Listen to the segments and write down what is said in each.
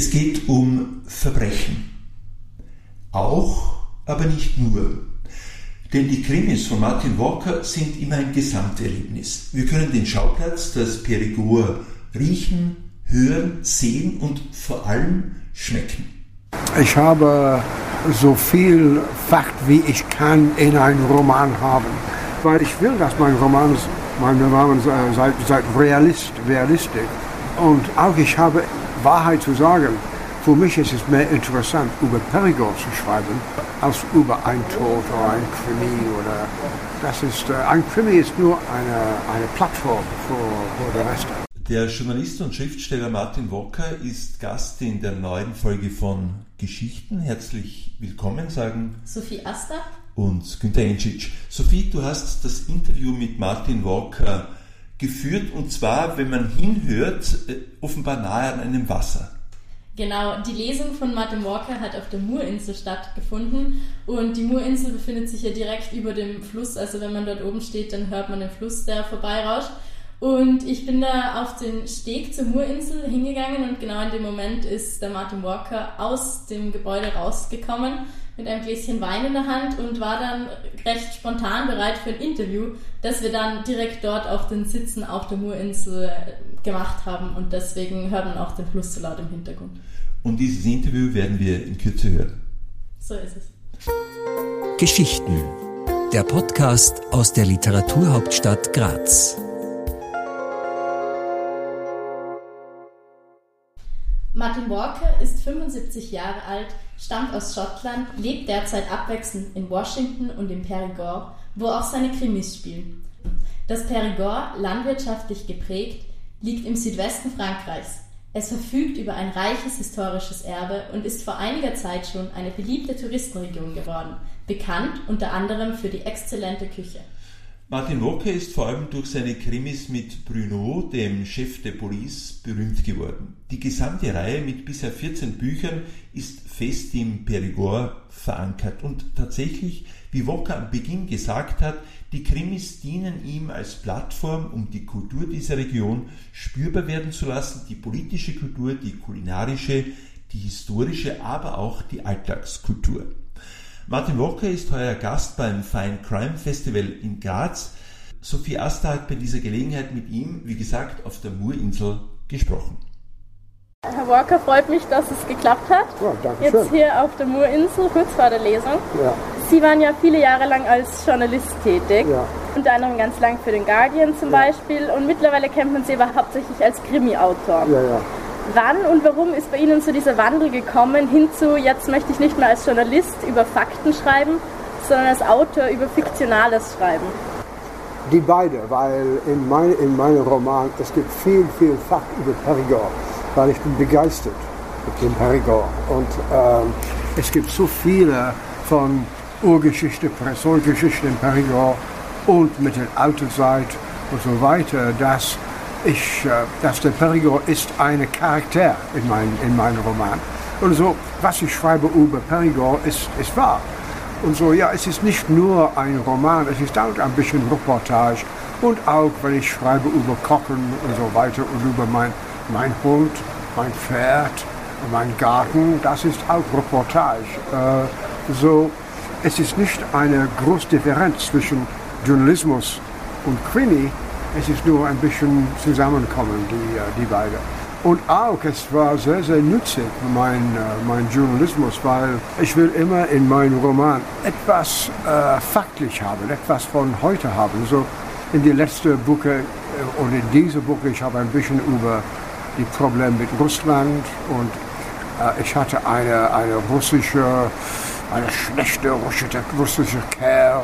Es geht um Verbrechen. Auch, aber nicht nur. Denn die Krimis von Martin Walker sind immer ein Gesamterlebnis. Wir können den Schauplatz, das Perigord, riechen, hören, sehen und vor allem schmecken. Ich habe so viel Fakt, wie ich kann, in einen Roman haben. Weil ich will, dass mein Roman, mein Roman sei, sei realist, realistisch. Und auch ich habe Wahrheit zu sagen. Für mich ist es mehr interessant, über Perigord zu schreiben, als über ein Tod oder ein Krimi. Oder das ist, äh, ein Krimi ist nur eine, eine Plattform für, für den Rest. Der Journalist und Schriftsteller Martin Wocker ist Gast in der neuen Folge von Geschichten. Herzlich willkommen, sagen Sophie Asta und Günter Enschitsch. Sophie, du hast das Interview mit Martin Walker geführt und zwar, wenn man hinhört, äh, offenbar nahe an einem Wasser. Genau, die Lesung von Martin Walker hat auf der Murinsel stattgefunden und die Murinsel befindet sich ja direkt über dem Fluss, also wenn man dort oben steht, dann hört man den Fluss, der vorbeirauscht. Und ich bin da auf den Steg zur Murinsel hingegangen und genau in dem Moment ist der Martin Walker aus dem Gebäude rausgekommen mit einem Gläschen Wein in der Hand und war dann recht spontan bereit für ein Interview, das wir dann direkt dort auf den Sitzen auf der Murinsel gemacht haben und deswegen hört man auch den Fluss so laut im Hintergrund. Und dieses Interview werden wir in Kürze hören. So ist es. Geschichten. Der Podcast aus der Literaturhauptstadt Graz. Martin Walker ist 75 Jahre alt, stammt aus Schottland, lebt derzeit abwechselnd in Washington und im Perigord, wo auch seine Krimis spielen. Das Perigord, landwirtschaftlich geprägt, liegt im Südwesten Frankreichs. Es verfügt über ein reiches historisches Erbe und ist vor einiger Zeit schon eine beliebte Touristenregion geworden, bekannt unter anderem für die exzellente Küche. Martin Walker ist vor allem durch seine Krimis mit Bruno, dem Chef der Police, berühmt geworden. Die gesamte Reihe mit bisher 14 Büchern ist fest im Perigord verankert und tatsächlich, wie Walker am Beginn gesagt hat, die Krimis dienen ihm als Plattform, um die Kultur dieser Region spürbar werden zu lassen, die politische Kultur, die kulinarische, die historische, aber auch die Alltagskultur. Martin Walker ist heuer Gast beim Fine Crime Festival in Graz. Sophie Asta hat bei dieser Gelegenheit mit ihm, wie gesagt, auf der Murinsel gesprochen. Herr Walker, freut mich, dass es geklappt hat. Ja, danke Jetzt schön. hier auf der Murinsel, kurz vor der Lesung. Ja, Sie waren ja viele Jahre lang als Journalist tätig, Ja. unter anderem ganz lang für den Guardian zum Beispiel und mittlerweile kennt man Sie aber hauptsächlich als Krimi-Autor. ja, ja. Wann und warum ist bei Ihnen so dieser Wandel gekommen hin zu, jetzt möchte ich nicht mehr als Journalist über Fakten schreiben, sondern als Autor über Fiktionales schreiben? Die beide, weil in, mein, in meinem Roman es gibt viel, viel Fakt über Perigord, weil ich bin begeistert mit dem Perigord. Und ähm, es gibt so viele von Urgeschichte, Personengeschichte in Perigord und mit der alten Zeit und so weiter, dass ich, äh, dass der Perigord ist ein Charakter in, mein, in meinem Roman. Und so, was ich schreibe über Perigord ist, ist wahr. Und so, ja, es ist nicht nur ein Roman, es ist auch ein bisschen Reportage. Und auch, wenn ich schreibe über Kochen und so weiter und über mein, mein Hund, mein Pferd mein Garten, das ist auch Reportage. Äh, so, es ist nicht eine große Differenz zwischen Journalismus und Krimi, es ist nur ein bisschen zusammenkommen, die, äh, die beiden. Und auch, es war sehr, sehr nützlich, mein, äh, mein Journalismus, weil ich will immer in meinem Roman etwas äh, faktlich haben, etwas von heute haben. So in die letzte Buch äh, und in diese Buch, ich habe ein bisschen über die Probleme mit Russland und äh, ich hatte eine, eine russische, eine schlechte russische, russische Kerl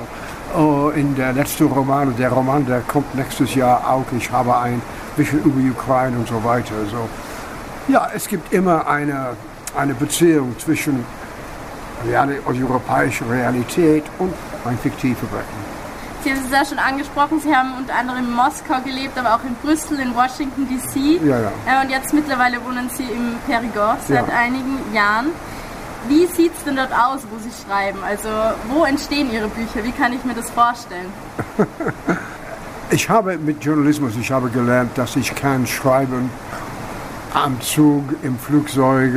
Oh, in der letzten Roman, der Roman, der kommt nächstes Jahr auch. Ich habe ein bisschen über Ukraine und so weiter. So. Ja, es gibt immer eine, eine Beziehung zwischen reale, europäischer Realität und ein fiktives Verbrechen. Sie haben es ja schon angesprochen, Sie haben unter anderem in Moskau gelebt, aber auch in Brüssel, in Washington DC. Ja, ja. Äh, Und jetzt mittlerweile wohnen Sie im Perigord seit Ja. einigen Jahren. Wie sieht es denn dort aus, wo Sie schreiben? Also wo entstehen Ihre Bücher? Wie kann ich mir das vorstellen? Ich habe mit Journalismus, ich habe gelernt, dass ich kann schreiben am Zug, im Flugzeug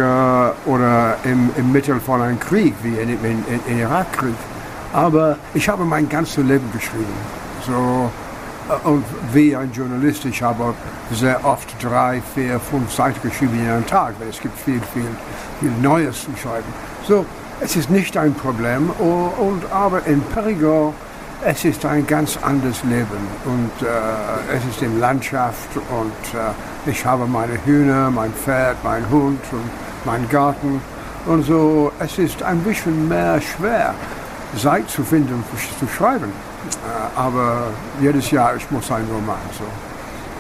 oder im, im Mittel von einem Krieg, wie in, in, in Irakkrieg. Aber ich habe mein ganzes Leben geschrieben. So, und wie ein Journalist, ich habe sehr oft drei, vier, fünf Seiten geschrieben in einem Tag, weil es gibt viel, viel, viel Neues zu schreiben. So, es ist nicht ein Problem, und, aber in Perigord, es ist ein ganz anderes Leben und äh, es ist in Landschaft und äh, ich habe meine Hühner, mein Pferd, mein Hund und meinen Garten und so. Es ist ein bisschen mehr schwer, Zeit zu finden, zu schreiben. Äh, aber jedes Jahr, ich muss einen Roman. So.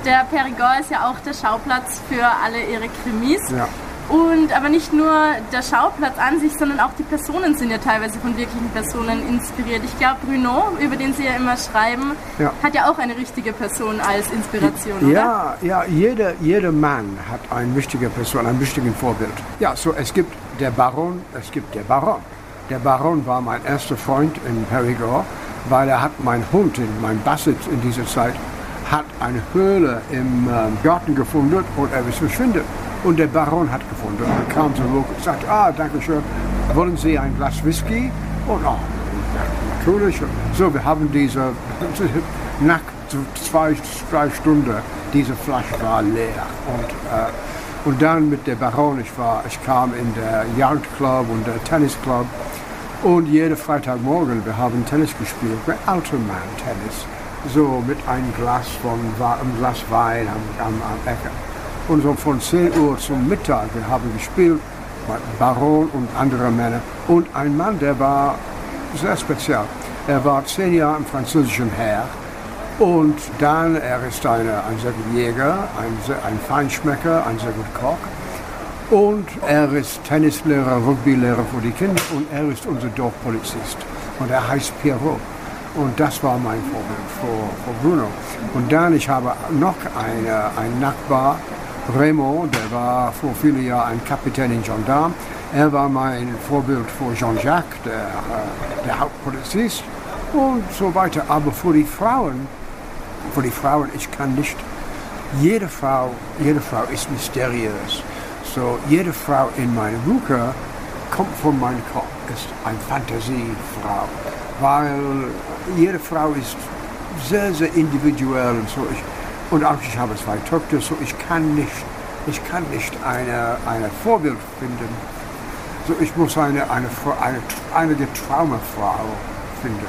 Der Perigord ist ja auch der Schauplatz für alle ihre Krimis. Ja. Und aber nicht nur der Schauplatz an sich, sondern auch die Personen sind ja teilweise von wirklichen Personen inspiriert. Ich glaube, Bruno, über den Sie ja immer schreiben, ja. hat ja auch eine richtige Person als Inspiration, ja, oder? Ja, jeder, jeder Mann hat eine wichtige Person, ein wichtiges Vorbild. Ja, so es gibt der Baron, es gibt der Baron. Der Baron war mein erster Freund in Perigord weil er hat mein Hund, mein Basset in dieser Zeit, hat eine Höhle im ähm, Garten gefunden und er ist verschwindet. Und der Baron hat gefunden. Und kam zurück und sagte, ah, danke schön, wollen Sie ein Glas Whisky? Und oh, natürlich. So, wir haben diese, nach zwei, drei Stunden, diese Flasche war leer. Und, äh, und dann mit der Baron, ich, war, ich kam in der Yard Club und der Tennis Club und jeden Freitagmorgen, wir haben Tennis gespielt, Automan-Tennis, so mit einem Glas, von, einem Glas Wein am, am, am Ecke. Und so von 10 Uhr zum Mittag, wir haben gespielt, Baron und andere Männer. Und ein Mann, der war sehr speziell. Er war zehn Jahre im französischen Heer. Und dann, er ist eine, ein sehr guter Jäger, ein, ein Feinschmecker, ein sehr guter Koch. Und er ist Tennislehrer, Rugbylehrer für die Kinder und er ist unser Dorfpolizist. Und er heißt Pierrot. Und das war mein Vorbild für, für Bruno. Und dann, ich habe noch eine, einen Nachbar, Raymond, der war vor vielen Jahren ein Kapitän in Gendarme. Er war mein Vorbild für Jean-Jacques, der, äh, der Hauptpolizist und so weiter. Aber für die Frauen, für die Frauen, ich kann nicht, jede Frau, jede Frau ist mysteriös. So, jede Frau in meinem Buch kommt von meinem Kopf, ist eine Fantasiefrau, weil jede Frau ist sehr, sehr individuell und so. Ich, und auch ich habe zwei Töchter, so ich kann nicht, ich kann nicht eine, eine Vorbild finden. So ich muss eine, eine, eine, eine Traumafrau finden.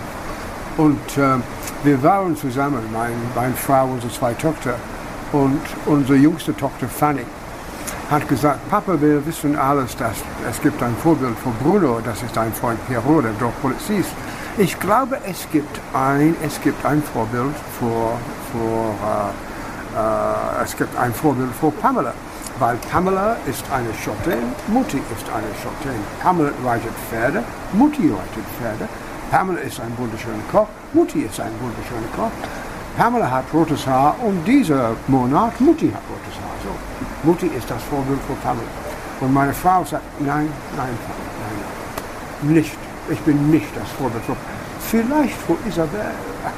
Und äh, wir waren zusammen, mein, meine Frau, unsere zwei Töchter und unsere jüngste Tochter Fanny hat gesagt, Papa, wir wissen alles, dass es gibt ein Vorbild von Bruno, das ist ein Freund Pierrot, der doch Polizist. Ich glaube, es gibt ein, es gibt ein Vorbild für, für äh, äh, es gibt ein Vorbild für Pamela, weil Pamela ist eine Schottin, Mutti ist eine Schottin. Pamela reitet Pferde, Mutti reitet Pferde. Pamela ist ein wunderschöner Koch, Mutti ist ein wunderschöner Koch. Pamela hat rotes Haar und dieser Monat Mutti hat rotes Haar. So. Mutti ist das Vorbild für Pamela. Und meine Frau sagt, nein, nein, nein, nein, nicht. Ich bin nicht das Vorbild für Vielleicht für Isabel.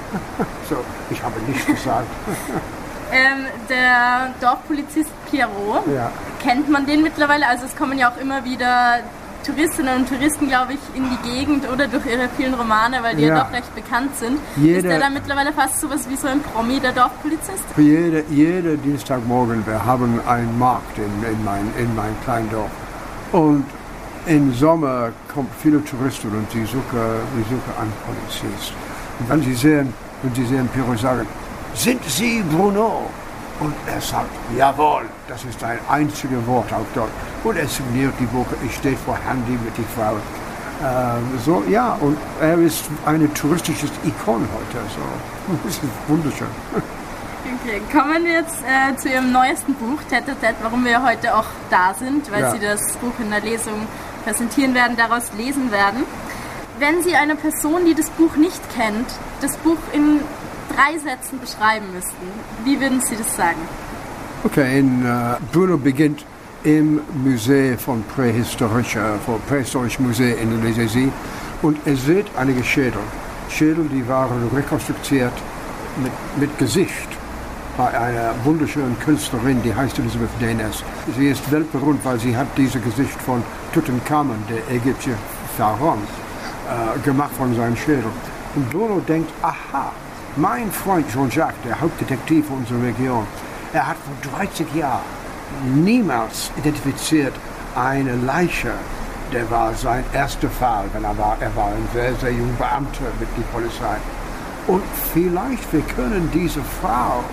so, ich habe nichts gesagt. Ähm, der Dorfpolizist Pierrot, ja. kennt man den mittlerweile? Also es kommen ja auch immer wieder Touristinnen und Touristen, glaube ich, in die Gegend oder durch ihre vielen Romane, weil die ja, ja doch recht bekannt sind. Jede, ist der da mittlerweile fast so was wie so ein Promi, der Dorfpolizist? Für jede, jede Dienstagmorgen, wir haben einen Markt in, in, mein, in mein kleinen Dorf. Und im Sommer kommen viele Touristen und sie suchen, sie suchen einen Polizist. Und wenn sie sehen, wenn sie sehen Piro sagen, sind Sie Bruno? Und er sagt, jawohl, das ist ein einziges Wort auf Deutsch. Und er signiert die Buch, ich stehe vor Handy mit die Frau. Ähm, so, ja, und er ist eine touristische Ikon heute. So. Das ist wunderschön. Okay, kommen wir jetzt äh, zu Ihrem neuesten Buch, Tet, warum wir heute auch da sind, weil ja. Sie das Buch in der Lesung präsentieren werden, daraus lesen werden. Wenn Sie eine Person, die das Buch nicht kennt, das Buch in drei Sätzen beschreiben müssten, wie würden Sie das sagen? Okay, in, uh, Bruno beginnt im Museum von Prähistorischer, vom Prähistorischen Museum in Indonesien und er sieht einige Schädel. Schädel, die waren rekonstruiert mit, mit Gesicht. bei einer wunderschönen Künstlerin, die heißt Elizabeth Danes. Sie ist weltberühmt, weil sie hat dieses Gesicht von Tutankhamun, der ägyptische Pharaon, äh, gemacht von seinem Schädel. Und Bruno denkt, aha, mein Freund Jean-Jacques, der Hauptdetektiv unserer Region, er hat vor 30 Jahren niemals identifiziert eine Leiche. Der war sein erster Fall, wenn er war. Er war ein sehr, sehr junger Beamter mit der Polizei. Und vielleicht wir können diese Frau,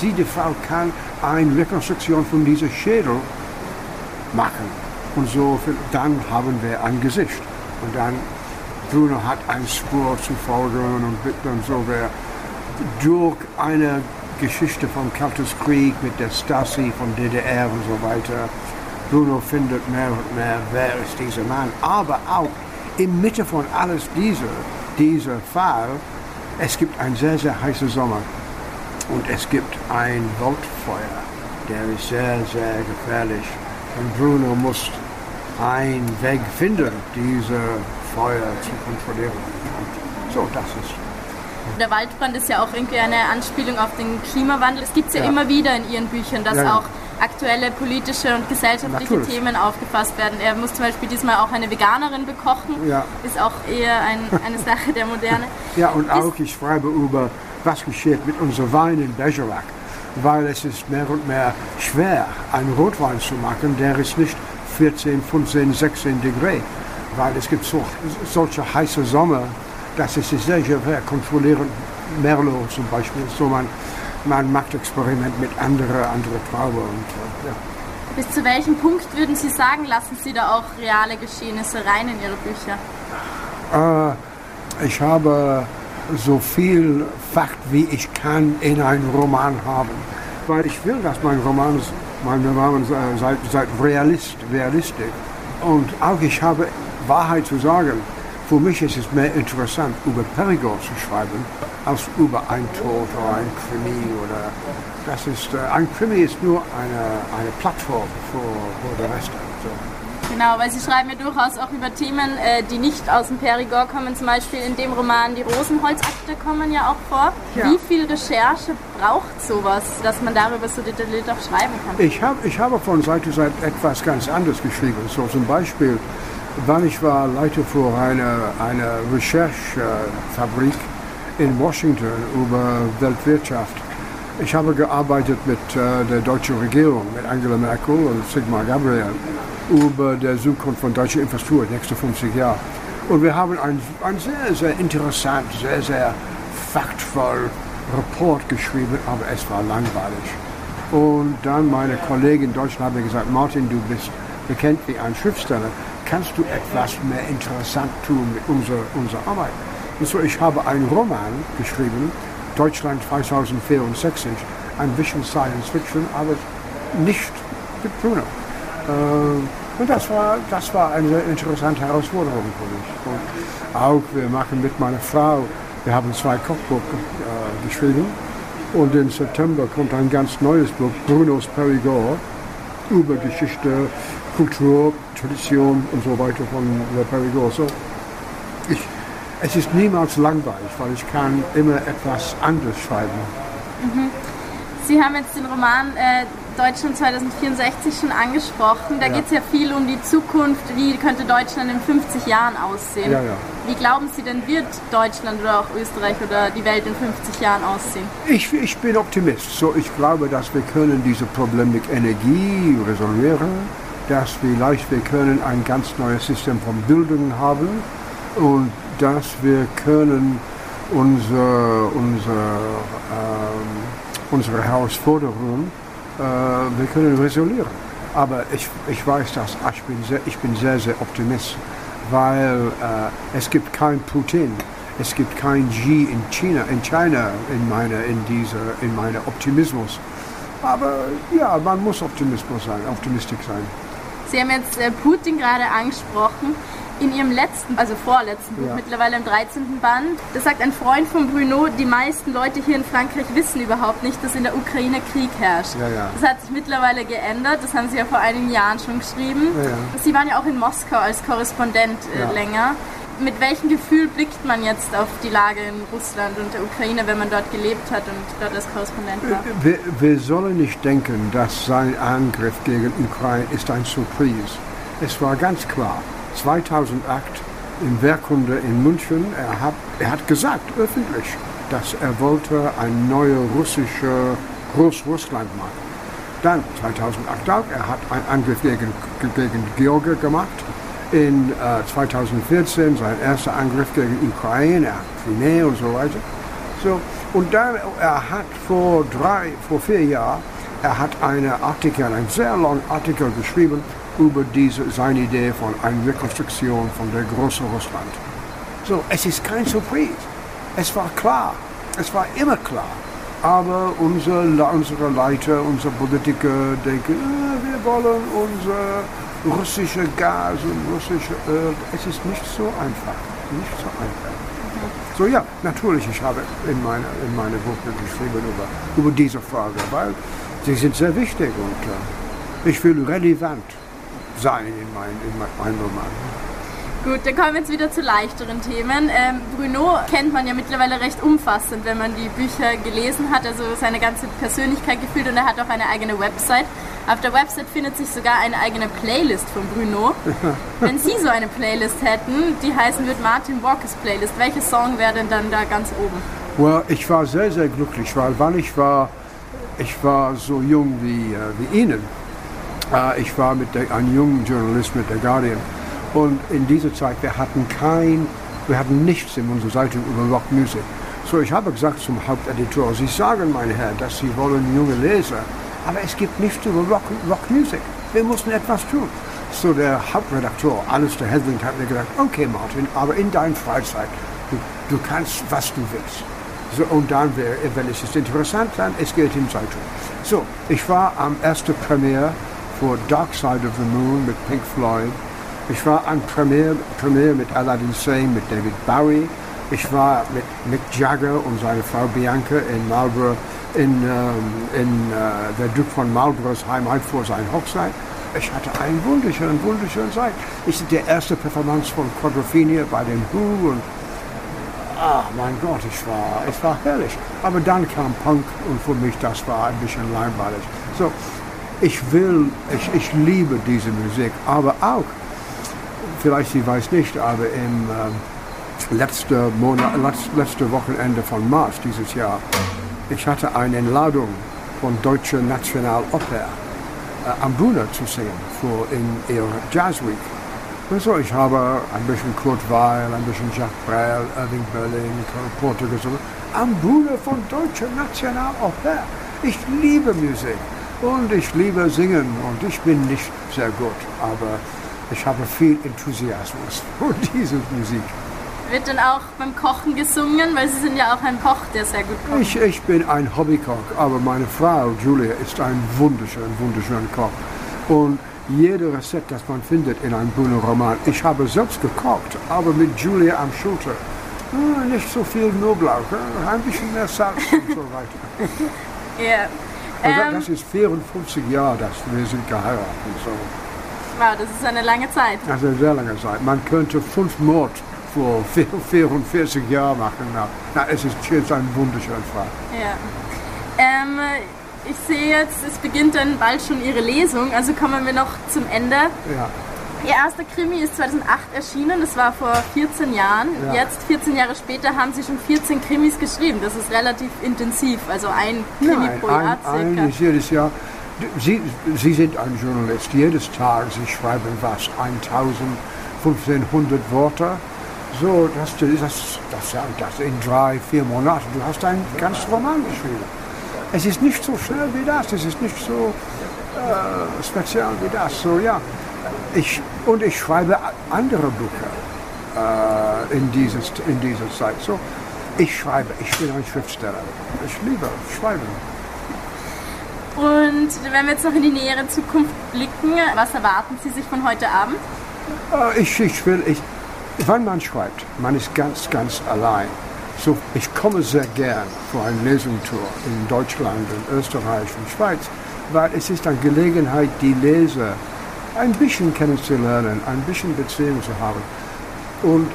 sie, die Frau, kann eine Rekonstruktion von diesem Schädel machen. Und so, dann haben wir ein Gesicht. Und dann, Bruno hat eine Spur zu folgen und dann so wir durch eine Geschichte vom Kaltes Krieg mit der Stasi von DDR und so weiter. Bruno findet mehr und mehr, wer ist dieser Mann. Aber auch in Mitte von alles dieser, dieser Fall, es gibt einen sehr, sehr heißen Sommer und es gibt ein Waldfeuer, der ist sehr, sehr gefährlich. Und Bruno muss einen Weg finden, diese Feuer zu kontrollieren. Und so, das ist der Waldbrand ist ja auch irgendwie eine Anspielung auf den Klimawandel. Es gibt es ja, ja, immer wieder in Ihren Büchern, dass ja, auch aktuelle politische und gesellschaftliche Natürlich. Themen aufgefasst werden. Er muss zum Beispiel diesmal auch eine Veganerin bekochen. Ja. Ist auch eher ein, eine Sache der Moderne. Ja, und auch ich schreibe über, was geschieht mit unserem Wein in Bergerac. Weil es ist mehr und mehr schwer, einen Rotwein zu machen, der ist nicht 14, 15, 16 Grad. Weil es gibt so, solche heiße Sommer, das ist sehr schwer kontrollieren. Merlot zum Beispiel, so man, man macht Experiment mit anderen andere Traube. Und, äh, ja. Bis zu welchem Punkt würden Sie sagen, lassen Sie da auch reale Geschehnisse rein in Ihre Bücher? Äh, ich habe so viel Fakt, wie ich kann, in einen Roman haben. Weil ich will, dass mein Roman, mein Roman sei, sei realist, realistisch. Und auch ich habe Wahrheit zu sagen. Für mich ist es mehr interessant, über Perigord zu schreiben, als über ein Tod oder ein Krimi. Oder das ist, äh, ein Krimi ist nur eine, eine Plattform für, für den Rest. So. Genau, weil Sie schreiben ja durchaus auch über Themen, äh, die nicht aus dem Perigord kommen. Zum Beispiel in dem Roman Die Rosenholzakte kommen ja auch vor. Ja. Wie viel Recherche braucht sowas, dass man darüber so detailliert auch schreiben kann? Ich, hab, ich habe von Seite zu Seite etwas ganz anderes geschrieben. So zum Beispiel Wann ich war Leiter für eine, eine Recherchefabrik in Washington über Weltwirtschaft. Ich habe gearbeitet mit äh, der deutschen Regierung, mit Angela Merkel und Sigmar Gabriel, über die Zukunft von deutscher Infrastruktur, die nächsten 50 Jahre. Und wir haben ein, ein sehr, sehr interessant, sehr, sehr faktvoll Report geschrieben, aber es war langweilig. Und dann meine Kollegin in Deutschland hat mir gesagt, Martin, du bist bekannt wie ein Schriftsteller kannst du etwas mehr interessant tun mit unserer, unserer Arbeit. Und so, ich habe einen Roman geschrieben, Deutschland 2064, ein bisschen Science Fiction, aber nicht mit Bruno. Äh, und das war, das war eine sehr interessante Herausforderung für mich. Und auch wir machen mit meiner Frau, wir haben zwei Kochbücher äh, geschrieben. Und im September kommt ein ganz neues Buch, Brunos Perigord, über Geschichte Kultur, Tradition und so weiter von der Perigord. So, ich, es ist niemals langweilig, weil ich kann immer etwas anderes schreiben. Mhm. Sie haben jetzt den Roman äh, Deutschland 2064 schon angesprochen. Da ja. geht es ja viel um die Zukunft. Wie könnte Deutschland in 50 Jahren aussehen? Ja, ja. Wie glauben Sie denn, wird Deutschland oder auch Österreich oder die Welt in 50 Jahren aussehen? Ich, ich bin Optimist. So, ich glaube, dass wir können diese Probleme mit Energie resolvieren dass vielleicht wir können ein ganz neues System von Bildung haben und dass wir können unsere, unsere, äh, unsere Herausforderungen äh, wir können resolieren. Aber ich, ich weiß, dass ich bin sehr, ich bin sehr, sehr optimistisch, weil äh, es gibt kein Putin, es gibt kein Xi in China, in China in meiner, in in meiner Optimismus. Aber ja, man muss Optimismus sein, optimistisch sein. Sie haben jetzt äh, Putin gerade angesprochen. In Ihrem letzten, also vorletzten Buch, ja. mittlerweile im 13. Band, da sagt ein Freund von Bruno, die meisten Leute hier in Frankreich wissen überhaupt nicht, dass in der Ukraine Krieg herrscht. Ja, ja. Das hat sich mittlerweile geändert, das haben Sie ja vor einigen Jahren schon geschrieben. Sie waren ja auch in Moskau als Korrespondent äh, länger. Mit welchem Gefühl blickt man jetzt auf die Lage in Russland und der Ukraine, wenn man dort gelebt hat und dort als Korrespondent war? Wir, wir sollen nicht denken, dass sein Angriff gegen Ukraine ist ein Surprise. Es war ganz klar, 2008 im Werkunde in München, er hat, er hat gesagt öffentlich, dass er wollte ein neues russische Großrussland machen. Dann 2008 auch, er hat einen Angriff gegen, gegen Georgien gemacht. In äh, 2014 sein erster Angriff gegen Ukraine, Crimea und so weiter. So, und dann, er hat vor drei, vor vier Jahren, er hat einen Artikel, einen sehr langen Artikel geschrieben über diese, seine Idee von einer Rekonstruktion von der großen Russland. So, es ist kein Surprise. Es war klar. Es war immer klar. Aber unsere, unsere Leiter, unsere Politiker denken, ah, wir wollen unser russische Gas und russische Öl. Es ist nicht so einfach. Nicht so einfach. So ja, natürlich, ich habe in meiner in meine Buch geschrieben über, über diese Frage, weil sie sind sehr wichtig und äh, ich will relevant sein in, mein, in meinem Roman. Gut, dann kommen wir jetzt wieder zu leichteren Themen. Ähm, Bruno kennt man ja mittlerweile recht umfassend, wenn man die Bücher gelesen hat, also seine ganze Persönlichkeit gefühlt und er hat auch eine eigene Website. Auf der Website findet sich sogar eine eigene Playlist von Bruno. wenn Sie so eine Playlist hätten, die heißen wird Martin Walkers Playlist, welcher Song wäre denn dann da ganz oben? Well, ich war sehr, sehr glücklich, weil wann ich war, ich war so jung wie, äh, wie Ihnen. Äh, ich war mit der, ein junger Journalist mit der Guardian und in dieser Zeit, wir hatten kein, wir hatten nichts in unserer Zeitung über Rockmusik. So, ich habe gesagt zum Haupteditor, Sie sagen, mein Herr, dass Sie wollen junge Leser, aber es gibt nichts über Rock, Rockmusik. Wir müssen etwas tun. So, der Hauptredakteur, Alistair Hedling, hat mir gesagt, okay, Martin, aber in deiner Freizeit, du, du kannst, was du willst. So, und dann, wäre, wenn es ist interessant, dann es geht in Zeitung. So, ich war am ersten Premiere vor Dark Side of the Moon mit Pink Floyd. Ich war an Premiere, Premiere mit Aladdin Sane, mit David Bowie. Ich war mit Mick Jagger und seine Frau Bianca in Marlborough, in, ähm, in äh, der Duke von Marlboroughs Heimat vor seiner Hochzeit. Ich hatte einen wunderschönen, wunderschönen Zeit. Ich der erste Performance von Quadrophenia bei den Who und ah, mein Gott, ich war, es war herrlich. Aber dann kam Punk und für mich das war ein bisschen langweilig. So, ich will, ich, ich liebe diese Musik, aber auch vielleicht sie weiß nicht, aber im äh, letzten Monat, letzte Wochenende von März dieses Jahr, ich hatte eine Einladung von Deutscher Nationaloper äh, am Bühne zu singen für in ihrer Jazz Week. Also ich habe ein bisschen Kurt Weill, ein bisschen Jacques Brel, Irving Berlin, Porter gesungen, am Bühne von Deutscher Nationaloper. Ich liebe Musik und ich liebe Singen und ich bin nicht sehr gut, aber ich habe viel Enthusiasmus für diese Musik. Wird dann auch beim Kochen gesungen, weil Sie sind ja auch ein Koch, der sehr gut kocht. Ich, ich bin ein Hobbykoch, aber meine Frau Julia ist ein wunderschön, wunderschöner Koch. Und jede Rezept, das man findet in einem Bruno-Roman, ich habe selbst gekocht, aber mit Julia am Schulter. Ah, nicht so viel Knoblauch, ein bisschen mehr Salz und so weiter. Ja. Also das ist 54 Jahre, dass wir sind geheiratet. So. Wow, das ist eine lange Zeit. Das ist eine sehr lange Zeit. Man könnte fünf Mord vor 44 Jahren machen. Na, na es ist jetzt ein wunderschöner Fall. Ja. Ähm, ich sehe jetzt, es beginnt dann bald schon Ihre Lesung, also kommen wir noch zum Ende. Ja. Ihr erster Krimi ist 2008 erschienen, das war vor 14 Jahren. Ja. Jetzt, 14 Jahre später, haben Sie schon 14 Krimis geschrieben. Das ist relativ intensiv, also ein Krimi Nein, pro Jahr ein, circa. ein jedes Jahr. Sie, Sie sind ein Journalist. Jedes Tag, Sie schreiben was, 1000, 1500 Worte. So, das, das, das, ja, das in drei, vier Monaten. Du hast einen ganzen Roman geschrieben. Es ist nicht so schnell wie das. Es ist nicht so äh, speziell wie das. So, ja. Ich, und ich schreibe andere Bücher äh, in, dieses, in dieser Zeit. So, ich schreibe. Ich bin ein Schriftsteller. Ich liebe Schreiben. Und wenn wir jetzt noch in die nähere Zukunft blicken, was erwarten Sie sich von heute Abend? Äh, Ich, ich will, ich, wenn man schreibt, man ist ganz, ganz allein. So, ich komme sehr gern für eine Lesungstour in Deutschland, in Österreich und Schweiz, weil es ist eine Gelegenheit, die Leser ein bisschen kennenzulernen, ein bisschen Beziehung zu haben. Und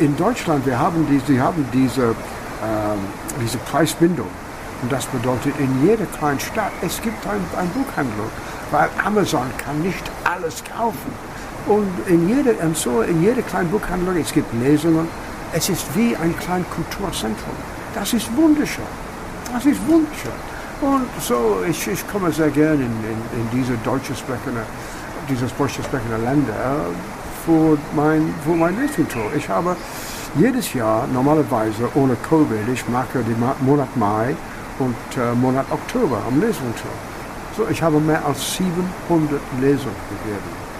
in Deutschland, wir haben diese, wir haben diese, ähm, diese Preisbindung. Und das bedeutet, in jeder kleinen Stadt, es gibt ein, ein Buchhandlung, weil Amazon kann nicht alles kaufen. Und in jeder, und so in jeder kleinen Buchhandlung, es gibt Lesungen, es ist wie ein kleines Kulturzentrum. Das ist wunderschön. Das ist wunderschön. Und so, ich, ich komme sehr gerne in, in, in diese deutsche sprechende, dieses deutsche sprechende Länder für mein, für mein Lesungtour. Ich habe jedes Jahr normalerweise ohne Covid, ich mache den Monat Mai und äh, Monat Oktober am Lesungtour. So, ich habe mehr als 700 Lesungen gegeben.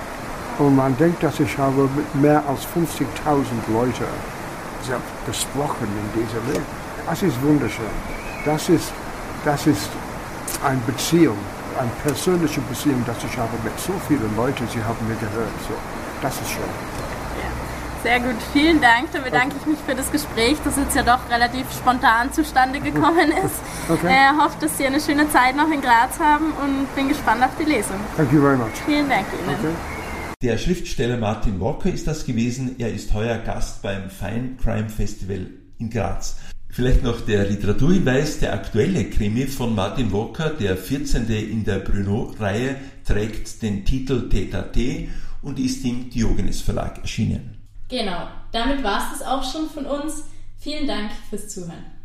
Und man denkt, dass ich habe mit mehr als 50.000 Leute gesprochen in dieser Leben. Das ist wunderschön. Das ist, das ist eine Beziehung, eine persönliche Beziehung, dass ich habe mit so vielen Leuten, sie haben mir gehört. So, das ist schön. Sehr gut, vielen Dank. Dann bedanke ich mich für das Gespräch, das jetzt ja doch relativ spontan zustande gekommen ist. Okay. Äh, hoffe, dass Sie eine schöne Zeit noch in Graz haben und bin gespannt auf die Lesung. Thank you very much. Vielen Dank Ihnen. Okay. Der Schriftsteller Martin Walker ist das gewesen. Er ist heuer Gast beim Fine Crime Festival in Graz. Vielleicht noch der Literaturhinweis. Der aktuelle Krimi von Martin Walker, der 14. in der Bruno-Reihe, trägt den Titel Teta T und ist im Diogenes Verlag erschienen. Genau, damit war es das auch schon von uns. Vielen Dank fürs Zuhören.